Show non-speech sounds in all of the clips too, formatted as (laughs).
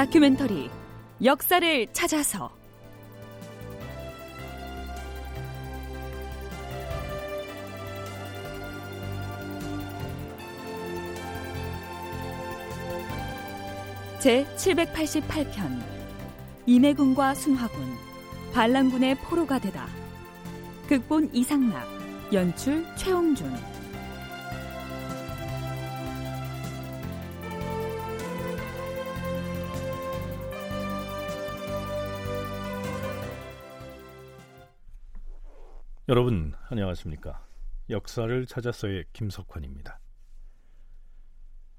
다큐멘터리 역사를 찾아서. 제 788편 임해군과 순화군 반란군의 포로가 되다. 극본 이상락 연출 최홍준 여러분 안녕하십니까 역사를 찾아서의 김석환입니다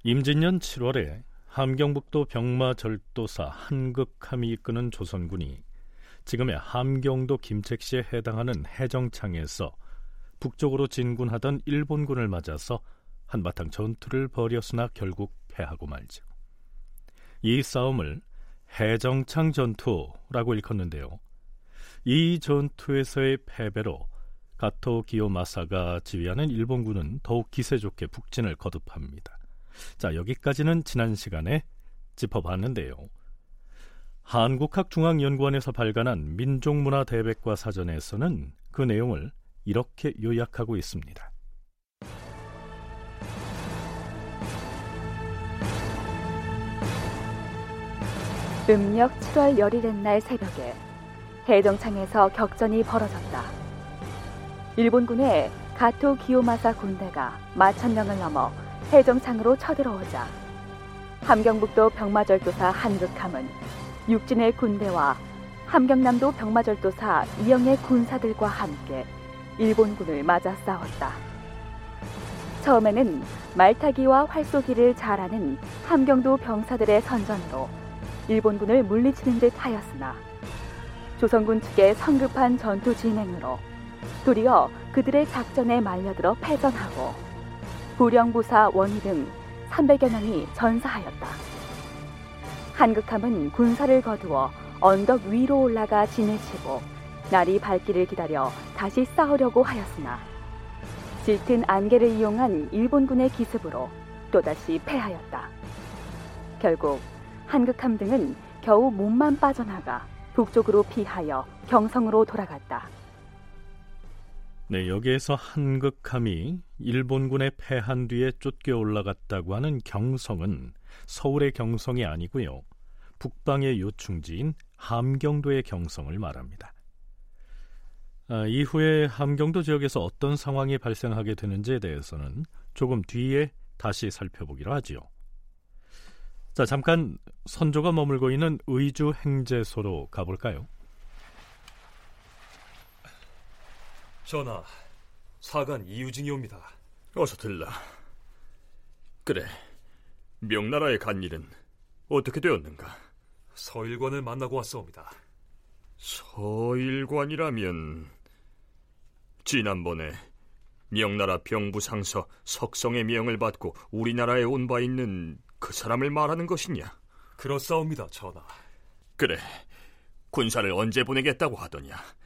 임진년 7월에 함경북도 병마절도사 한극함이 이끄는 조선군이 지금의 함경도 김책시에 해당하는 해정창에서 북쪽으로 진군하던 일본군을 맞아서 한바탕 전투를 벌였으나 결국 패하고 말죠. 이 싸움을 해정창 전투라고 일컫는데요. 이 전투에서의 패배로 가토 기요마사가 지휘하는 일본군은 더욱 기세 좋게 북진을 거듭합니다. 자, 여기까지는 지난 시간에 짚어봤는데요. 한국학중앙연구원에서 발간한 민족문화 대백과 사전에서는 그 내용을 이렇게 요약하고 있습니다. 음력 7월 열일의 날 새벽에 해정창에서 격전이 벌어졌다. 일본군의 가토 기요마사 군대가 마천령을 넘어 해정창으로 쳐들어오자 함경북도 병마절도사 한극함은 육진의 군대와 함경남도 병마절도사 이영의 군사들과 함께 일본군을 맞아 싸웠다. 처음에는 말타기와 활쏘기를 잘하는 함경도 병사들의 선전으로 일본군을 물리치는 듯 하였으나 조선군 측의 성급한 전투 진행으로 도리어 그들의 작전에 말려들어 패전하고 부령부사 원희 등 300여 명이 전사하였다. 한극함은 군사를 거두어 언덕 위로 올라가 진을 치고 날이 밝기를 기다려 다시 싸우려고 하였으나 짙은 안개를 이용한 일본군의 기습으로 또다시 패하였다. 결국 한극함 등은 겨우 몸만 빠져나가 북쪽으로 피하여 경성으로 돌아갔다. 네, 여기에서 한극함이 일본군에 패한 뒤에 쫓겨 올라갔다고 하는 경성은 서울의 경성이 아니고요. 북방의 요충지인 함경도의 경성을 말합니다. 아, 이후에 함경도 지역에서 어떤 상황이 발생하게 되는지에 대해서는 조금 뒤에 다시 살펴보기로 하지요. 자, 잠깐 선조가 머물고 있는 의주 행제소로 가볼까요? 전하, 사간 이유진이 옵니다. 어서 들라. 그래, 명나라에 간 일은 어떻게 되었는가? 서일관을 만나고 왔사옵니다. 서일관이라면 지난번에 명나라 병부상서 석성의 명을 받고 우리나라에 온 바 있는 그 사람을 말하는 것이냐? 그렇사옵니다, 전하. 그래, 군사를 언제 보내겠다고 하더냐?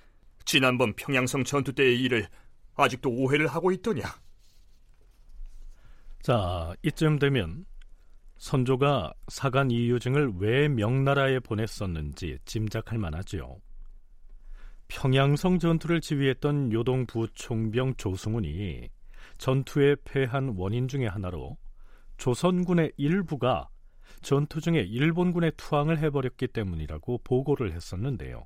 지난번 평양성 전투 때의 일을 아직도 오해를 하고 있더냐? 자, 이쯤 되면 선조가 사간 이유증을 왜 명나라에 보냈었는지 짐작할 만하지요. 평양성 전투를 지휘했던 요동 부 총병 조승훈이 전투에 패한 원인 중의 하나로 조선군의 일부가 전투 중에 일본군의 투항을 해버렸기 때문이라고 보고를 했었는데요.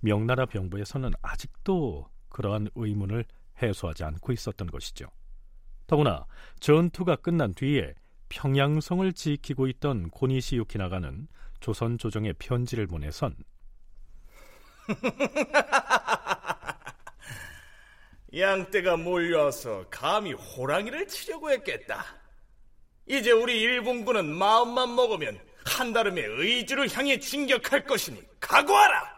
명나라 병부에서는 아직도 그러한 의문을 해소하지 않고 있었던 것이죠. 더구나 전투가 끝난 뒤에 평양성을 지키고 있던 고니시 유키나가는 조선 조정에 편지를 보내선 (laughs) 양떼가 몰려와서 감히 호랑이를 치려고 했겠다. 이제 우리 일본군은 마음만 먹으면 한달음에 의주를 향해 진격할 것이니 각오하라!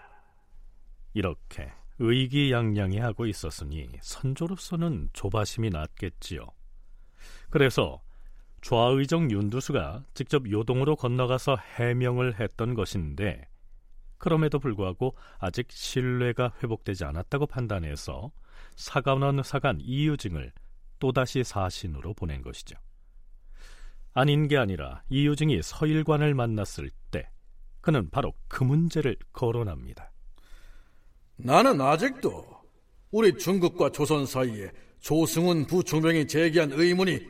이렇게 의기양양해 하고 있었으니 선조로서는 조바심이 났겠지요. 그래서 좌의정 윤두수가 직접 요동으로 건너가서 해명을 했던 것인데 그럼에도 불구하고 아직 신뢰가 회복되지 않았다고 판단해서 사관원 사관 이유증을 또다시 사신으로 보낸 것이죠. 아닌 게 아니라 이유증이 서일관을 만났을 때 그는 바로 그 문제를 거론합니다. 나는 아직도 우리 중국과 조선 사이에 조승훈 부총병이 제기한 의문이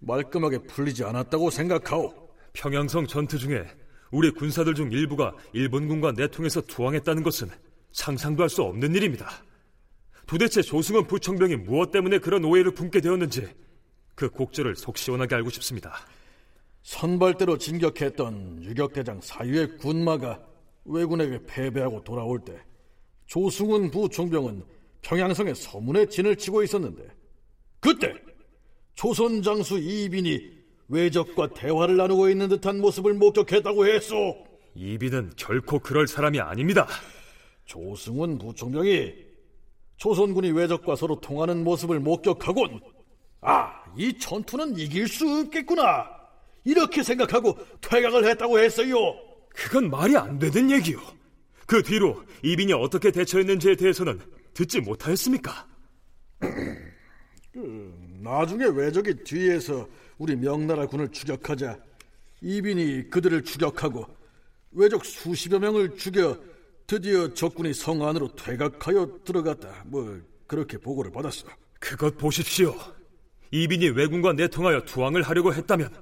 말끔하게 풀리지 않았다고 생각하오. 평양성 전투 중에 우리 군사들 중 일부가 일본군과 내통해서 투항했다는 것은 상상도 할 수 없는 일입니다. 도대체 조승원 부총병이 무엇 때문에 그런 오해를 품게 되었는지 그 곡절을 속 시원하게 알고 싶습니다. 선발대로 진격했던 유격대장 사유의 군마가 왜군에게 패배하고 돌아올 때 조승훈 부총병은 평양성에 서문에 진을 치고 있었는데 그때 조선 장수 이빈이 외적과 대화를 나누고 있는 듯한 모습을 목격했다고 했소. 이빈은 결코 그럴 사람이 아닙니다. 조승훈 부총병이 조선군이 외적과 서로 통하는 모습을 목격하곤 아, 이 전투는 이길 수 없겠구나. 이렇게 생각하고 퇴각을 했다고 했어요. 그건 말이 안 되는 얘기요. 그 뒤로 이빈이 어떻게 대처했는지에 대해서는 듣지 못하였습니까? 그, 나중에 외적이 뒤에서 우리 명나라 군을 추격하자 이빈이 그들을 추격하고 외적 수십여 명을 죽여 드디어 적군이 성 안으로 퇴각하여 들어갔다. 뭐 그렇게 보고를 받았어. 그것 보십시오. 이빈이 왜군과 내통하여 투항을 하려고 했다면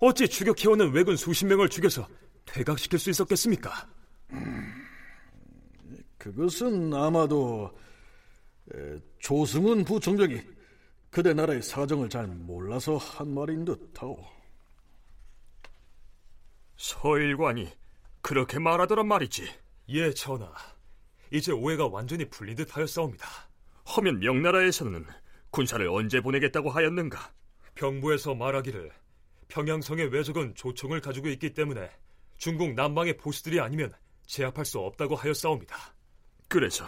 어찌 추격해오는 왜군 수십 명을 죽여서 퇴각시킬 수 있었겠습니까? 음, 그것은 아마도 조승훈 부총병이 그대 나라의 사정을 잘 몰라서 한 말인 듯하오. 서일관이 그렇게 말하더란 말이지. 예, 전하. 이제 오해가 완전히 풀린 듯 하였사옵니다. 허면 명나라에서는 군사를 언제 보내겠다고 하였는가? 병부에서 말하기를 평양성의 외적은 조총을 가지고 있기 때문에 중국 남방의 보수들이 아니면 제압할 수 없다고 하였사옵니다. 그래서?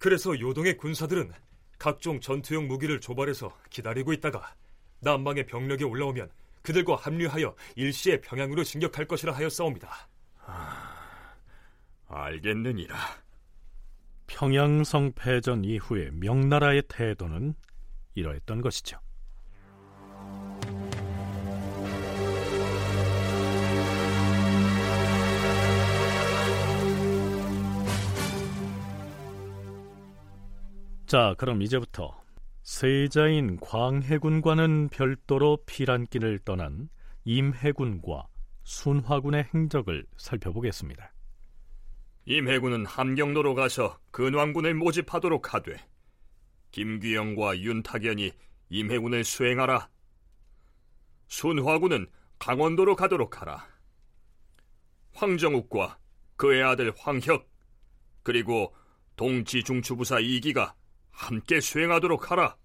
그래서 요동의 군사들은 각종 전투용 무기를 조발해서 기다리고 있다가 남방의 병력이 올라오면 그들과 합류하여 일시에 평양으로 진격할 것이라 하였사옵니다. 아, 알겠느니라. 평양성 패전 이후에 명나라의 태도는 이러했던 것이죠. 자, 그럼 이제부터 세자인 광해군과는 별도로 피란길을 떠난 임해군과 순화군의 행적을 살펴보겠습니다. 임해군은 함경도로 가서 근왕군을 모집하도록 하되 김규영과 윤탁연이 임해군을 수행하라. 순화군은 강원도로 가도록 하라. 황정욱과 그의 아들 황혁 그리고 동지중추부사 이기가 함께 수행하도록 하라.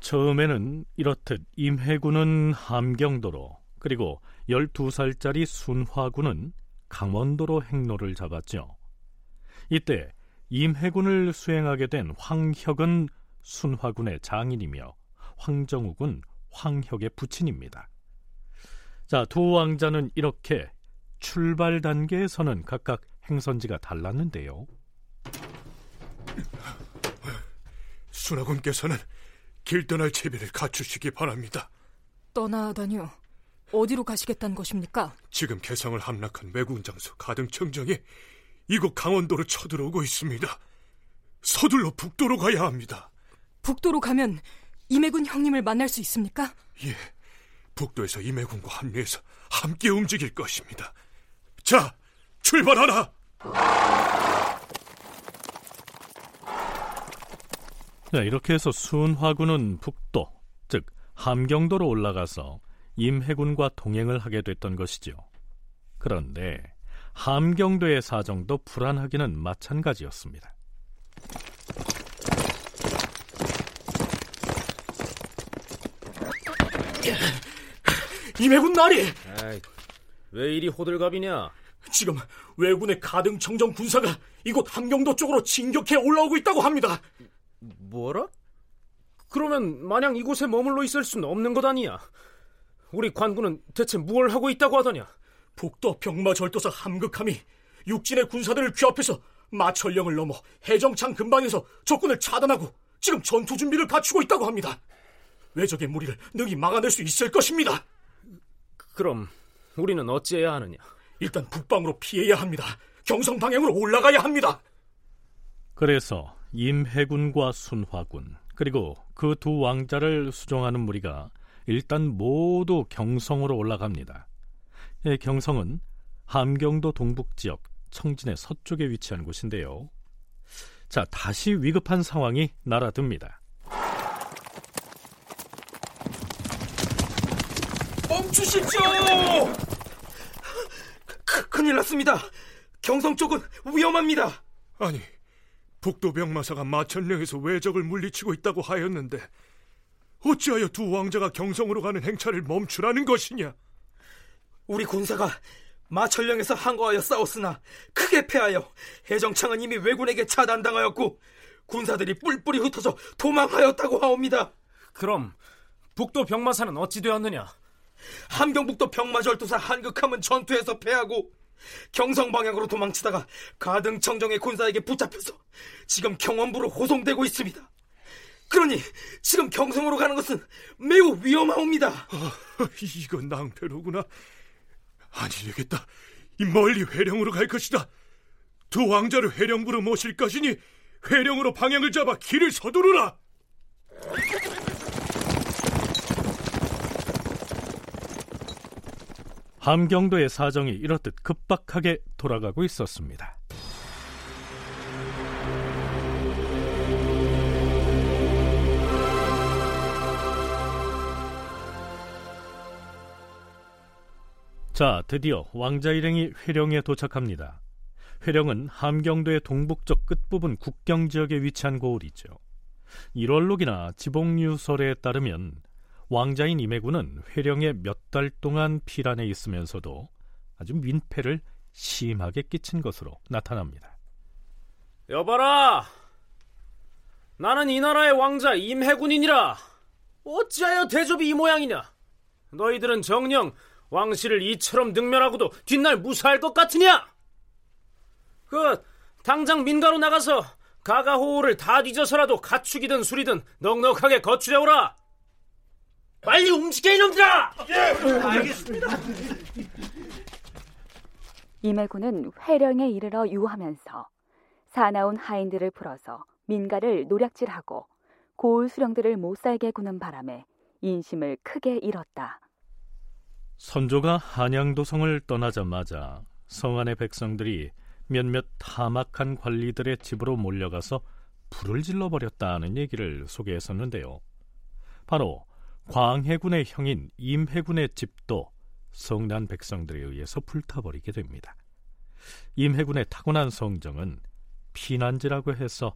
처음에는 이렇듯 임해군은 함경도로 그리고 12살짜리 순화군은 강원도로 행로를 잡았죠. 이때 임해군을 수행하게 된 황혁은 순화군의 장인이며 황정욱은 황혁의 부친입니다. 자, 두 왕자는 이렇게 출발 단계에서는 각각 행선지가 달랐는데요. 순화군께서는 길 떠날 채비를 갖추시기 바랍니다. 떠나다니요? 어디로 가시겠다는 것입니까? 지금 개성을 함락한 외국인 장수 가등청정이 이곳 강원도로 쳐들어오고 있습니다. 서둘러 북도로 가야 합니다. 북도로 가면 임해군 형님을 만날 수 있습니까? 예, 북도에서 임해군과 합류해서 함께 움직일 것입니다. 자, 출발하라! 네, 이렇게 해서 순화군은 북도, 즉 함경도로 올라가서 임해군과 동행을 하게 됐던 것이죠. 그런데 함경도의 사정도 불안하기는 마찬가지였습니다. 임해군 나리! 왜 이리 호들갑이냐? 지금 왜군의 가등 청정 군사가 이곳 함경도 쪽으로 진격해 올라오고 있다고 합니다. 뭐라? 그러면 마냥 이곳에 머물러 있을 수는 없는 것 아니야. 우리 관군은 대체 뭘 하고 있다고 하더냐? 북도 병마 절도사 함극함이 육진의 군사들을 규합해서 마천령을 넘어 해정창 근방에서 적군을 차단하고 지금 전투 준비를 갖추고 있다고 합니다. 외적의 무리를 능히 막아낼 수 있을 것입니다. 그럼 우리는 어찌해야 하느냐? 일단 북방으로 피해야 합니다. 경성 방향으로 올라가야 합니다. 그래서 임해군과 순화군 그리고 그 두 왕자를 수종하는 무리가 일단 모두 경성으로 올라갑니다. 예, 경성은 함경도 동북 지역 청진의 서쪽에 위치한 곳인데요. 자, 다시 위급한 상황이 날아듭니다. 멈추십시오! 크, 큰일 났습니다. 경성 쪽은 위험합니다. 아니, 북도 병마사가 마천령에서 외적을 물리치고 있다고 하였는데 어찌하여 두 왕자가 경성으로 가는 행차를 멈추라는 것이냐? 우리 군사가 마천령에서 항거하여 싸웠으나 크게 패하여 해정창은 이미 왜군에게 차단당하였고 군사들이 뿔뿔이 흩어져 도망하였다고 하옵니다. 그럼 북도 병마사는 어찌 되었느냐? 함경북도 병마절도사 한극함은 전투에서 패하고 경성 방향으로 도망치다가 가등청정의 군사에게 붙잡혀서 지금 경원부로 호송되고 있습니다. 그러니 지금 경성으로 가는 것은 매우 위험하옵니다. 어, (laughs) 이건 낭패로구나. 아니 되겠다. 이 멀리 회령으로 갈 것이다. 두 왕자를 회령부로 모실 것이니 회령으로 방향을 잡아 길을 서두르라. 함경도의 사정이 이렇듯 급박하게 돌아가고 있었습니다. 자, 드디어 왕자 일행이 회령에 도착합니다. 회령은 함경도의 동북쪽 끝부분 국경 지역에 위치한 고을이죠. 1월록이나 지봉유설에 따르면 왕자인 임해군은 회령에 몇 달 동안 피란에 있으면서도 아주 민폐를 심하게 끼친 것으로 나타납니다. 여봐라! 나는 이 나라의 왕자 임해군이니라! 어찌하여 대접이 이 모양이냐? 너희들은 정령 왕실을 이처럼 능멸하고도 뒷날 무사할 것 같으냐? 그 당장 민가로 나가서 가가호호를 다 뒤져서라도 가축이든 술이든 넉넉하게 거출해오라. 빨리 움직여 이놈들아! 예, 알겠습니다. 임해군은 회령에 이르러 유하면서 사나운 하인들을 풀어서 민가를 노략질하고 고울 수령들을 못 살게 구는 바람에 인심을 크게 잃었다. 선조가 한양도성을 떠나자마자 성 안의 백성들이 몇몇 타막한 관리들의 집으로 몰려가서 불을 질러버렸다는 얘기를 소개했었는데요. 바로 광해군의 형인 임해군의 집도 성난 백성들에 의해서 불타버리게 됩니다. 임해군의 타고난 성정은 피난지라고 해서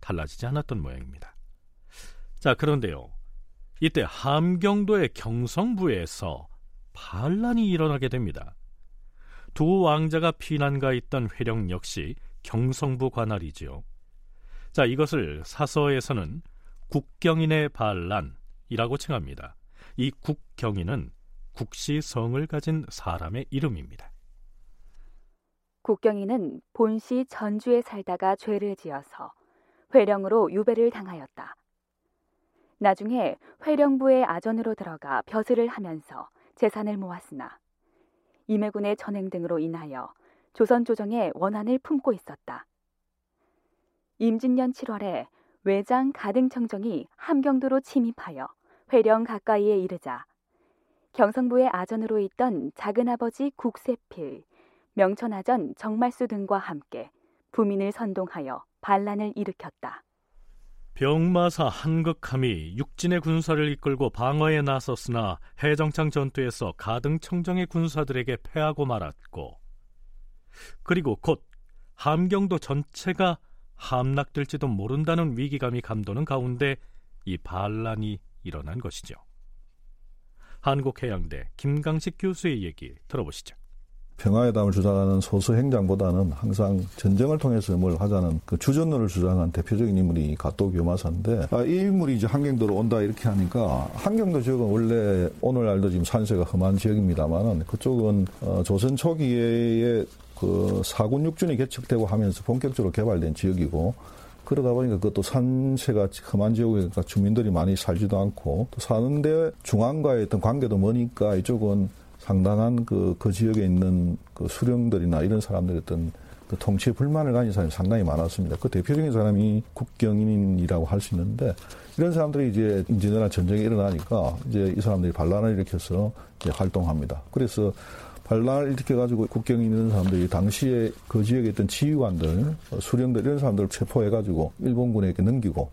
달라지지 않았던 모양입니다. 자, 그런데요. 이때 함경도의 경성부에서 반란이 일어나게 됩니다. 두 왕자가 피난가 있던 회령 역시 경성부 관할이지요. 자, 이것을 사서에서는 국경인의 반란 이라고 칭합니다. 이 국경인은 국시성을 가진 사람의 이름입니다. 국경인은 본시 전주에 살다가 죄를 지어서 회령으로 유배를 당하였다. 나중에 회령부의 아전으로 들어가 벼슬을 하면서 재산을 모았으나 임해군의 전행 등으로 인하여 조선 조정에 원한을 품고 있었다. 임진년 7월에 외장 가등청정이 함경도로 침입하여 회령 가까이에 이르자 경성부의 아전으로 있던 작은아버지 국세필, 명천아전 정말수 등과 함께 부민을 선동하여 반란을 일으켰다. 병마사 한극함이 육진의 군사를 이끌고 방어에 나섰으나 해정창 전투에서 가등 청정의 군사들에게 패하고 말았고 그리고 곧 함경도 전체가 함락될지도 모른다는 위기감이 감도는 가운데 이 반란이 일어난 것이죠. 한국해양대 김강식 교수의 얘기 들어보시죠. 평화회담을 주장하는 소수 행장보다는 항상 전쟁을 통해서 뭘 하자는 그 주전론을 주장한 대표적인 인물이 가토 교마사인데 아, 이 인물이 이제 한경도로 온다 이렇게 하니까 한경도 지역은 원래 오늘날도 지금 산세가 험한 지역입니다만은 그쪽은 어, 조선 초기에 그 사군 육준이 개척되고 하면서 본격적으로 개발된 지역이고 그러다 보니까 그것도 산세가 험한 지역이니까 주민들이 많이 살지도 않고 또 사는데 중앙과의 어떤 관계도 머니까 이쪽은 상당한 그, 그 지역에 있는 그 수령들이나 이런 사람들의 어떤 그 통치에 불만을 가진 사람이 상당히 많았습니다. 그 대표적인 사람이 국경인이라고 할 수 있는데 이런 사람들이 이제 인제나 전쟁이 일어나니까 이제 이 사람들이 반란을 일으켜서 이제 활동합니다. 그래서 반란을 일으켜가지고 국경에 있는 사람들이 당시에 그 지역에 있던 지휘관들, 수령들 이런 사람들을 체포해가지고 일본군에 게 넘기고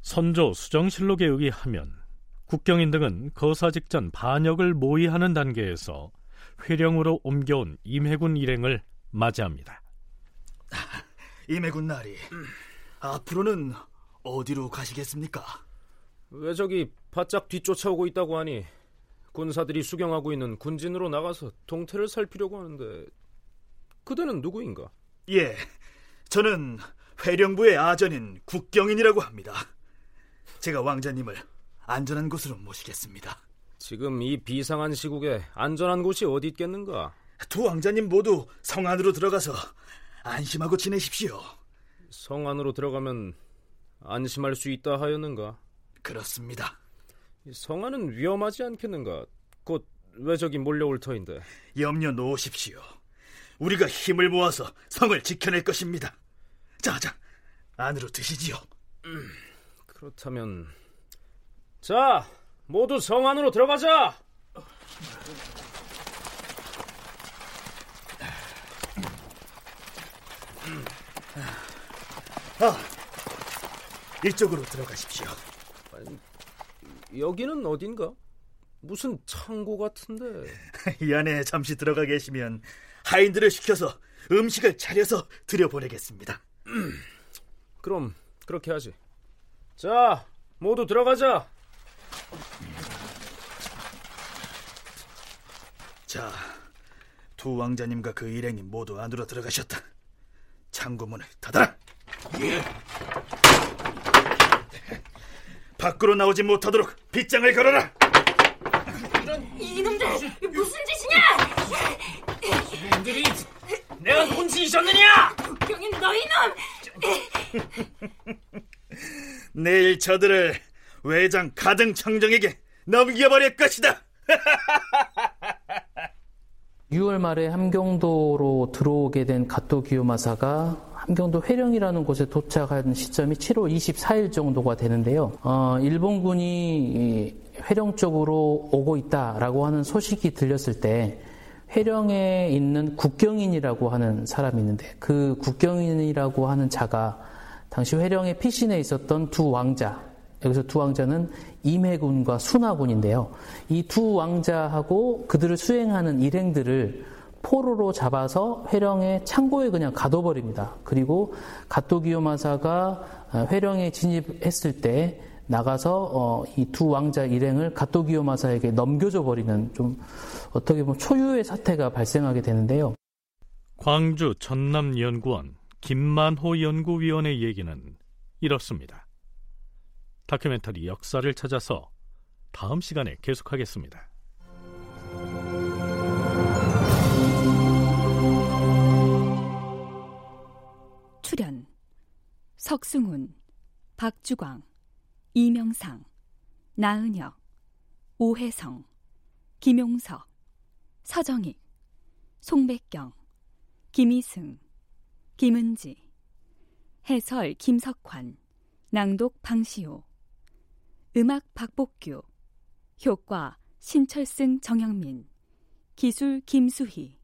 선조 수정실록에 의하면 국경인 등은 거사 직전 반역을 모의하는 단계에서 회령으로 옮겨온 임해군 일행을 맞이합니다. (laughs) 임해군 나리, 앞으로는 어디로 가시겠습니까? 왜 저기 바짝 뒤쫓아오고 있다고 하니 군사들이 수경하고 있는 군진으로 나가서 동태를 살피려고 하는데 그대는 누구인가? 예, 저는 회령부의 아전인 국경인이라고 합니다. 제가 왕자님을 안전한 곳으로 모시겠습니다. 지금 이 비상한 시국에 안전한 곳이 어디 있겠는가? 두 왕자님 모두 성 안으로 들어가서 안심하고 지내십시오. 성 안으로 들어가면 안심할 수 있다 하였는가? 그렇습니다. 성 안은 위험하지 않겠는가? 곧왜 저기 몰려올 터인데. 염려 놓으십시오. 우리가 힘을 모아서 성을 지켜낼 것입니다. 자, 자, 안으로 드시지요. 음, 그렇다면 자, 모두 성 안으로 들어가자. 아, 이쪽으로 들어가십시오. 여기는 어딘가? 무슨 창고 같은데. (laughs) 이 안에 잠시 들어가 계시면 하인들을 시켜서 음식을 차려서 들여보내겠습니다. (clears throat) 그럼 그렇게 하지. 자, 모두 들어가자. 자, 두 왕자님과 그 일행이 모두 안으로 들어가셨다. 창고문을 닫아라. 예. 밖으로 나오지 못하도록 빗장을 걸어라. 이런 이놈들 무슨 짓이냐? 이놈들이 내가 누군지 잊었느냐? 국경인 너희 놈! (laughs) 내일 저들을 외장 가등 청정에게 넘겨버릴 것이다. 6월 말에 함경도로 들어오게 된 가토 기요마사가 함경도 회령이라는 곳에 도착한 시점이 7월 24일 정도가 되는데요. 어, 일본군이 회령 쪽으로 오고 있다라고 하는 소식이 들렸을 때 회령에 있는 국경인이라고 하는 사람이 있는데 그 국경인이라고 하는 자가 당시 회령의 피신에 있었던 두 왕자 여기서 두 왕자는 임해군과 순하군인데요. 이 두 왕자하고 그들을 수행하는 일행들을 포로로 잡아서 회령의 창고에 그냥 가둬버립니다. 그리고 가토기요마사가 회령에 진입했을 때 나가서 어, 이두 왕자 일행을 가토기요마사에게 넘겨줘 버리는 좀 어떻게 보면 초유의 사태가 발생하게 되는데요. 광주 전남연구원 김만호 연구위원의 얘기는 이렇습니다. 다큐멘터리 역사를 찾아서 다음 시간에 계속하겠습니다. 출연 석승훈, 박주광, 이명상, 나은혁, 오혜성, 김용석, 서정익, 송백경, 김희승, 김은지, 해설 김석환, 낭독 방시호, 음악 박복규, 효과 신철승 정영민, 기술 김수희.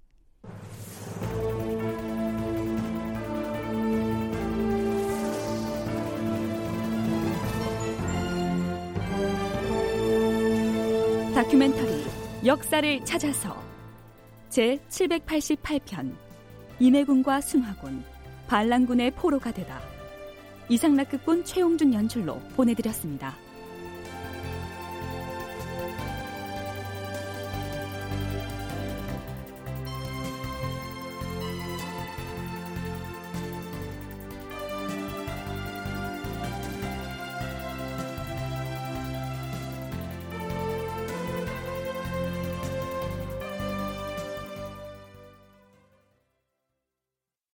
다큐멘터리 역사를 찾아서 제 788편 임해군과 순화군 반란군의 포로가 되다 이상락극본 최용준 연출로 보내드렸습니다.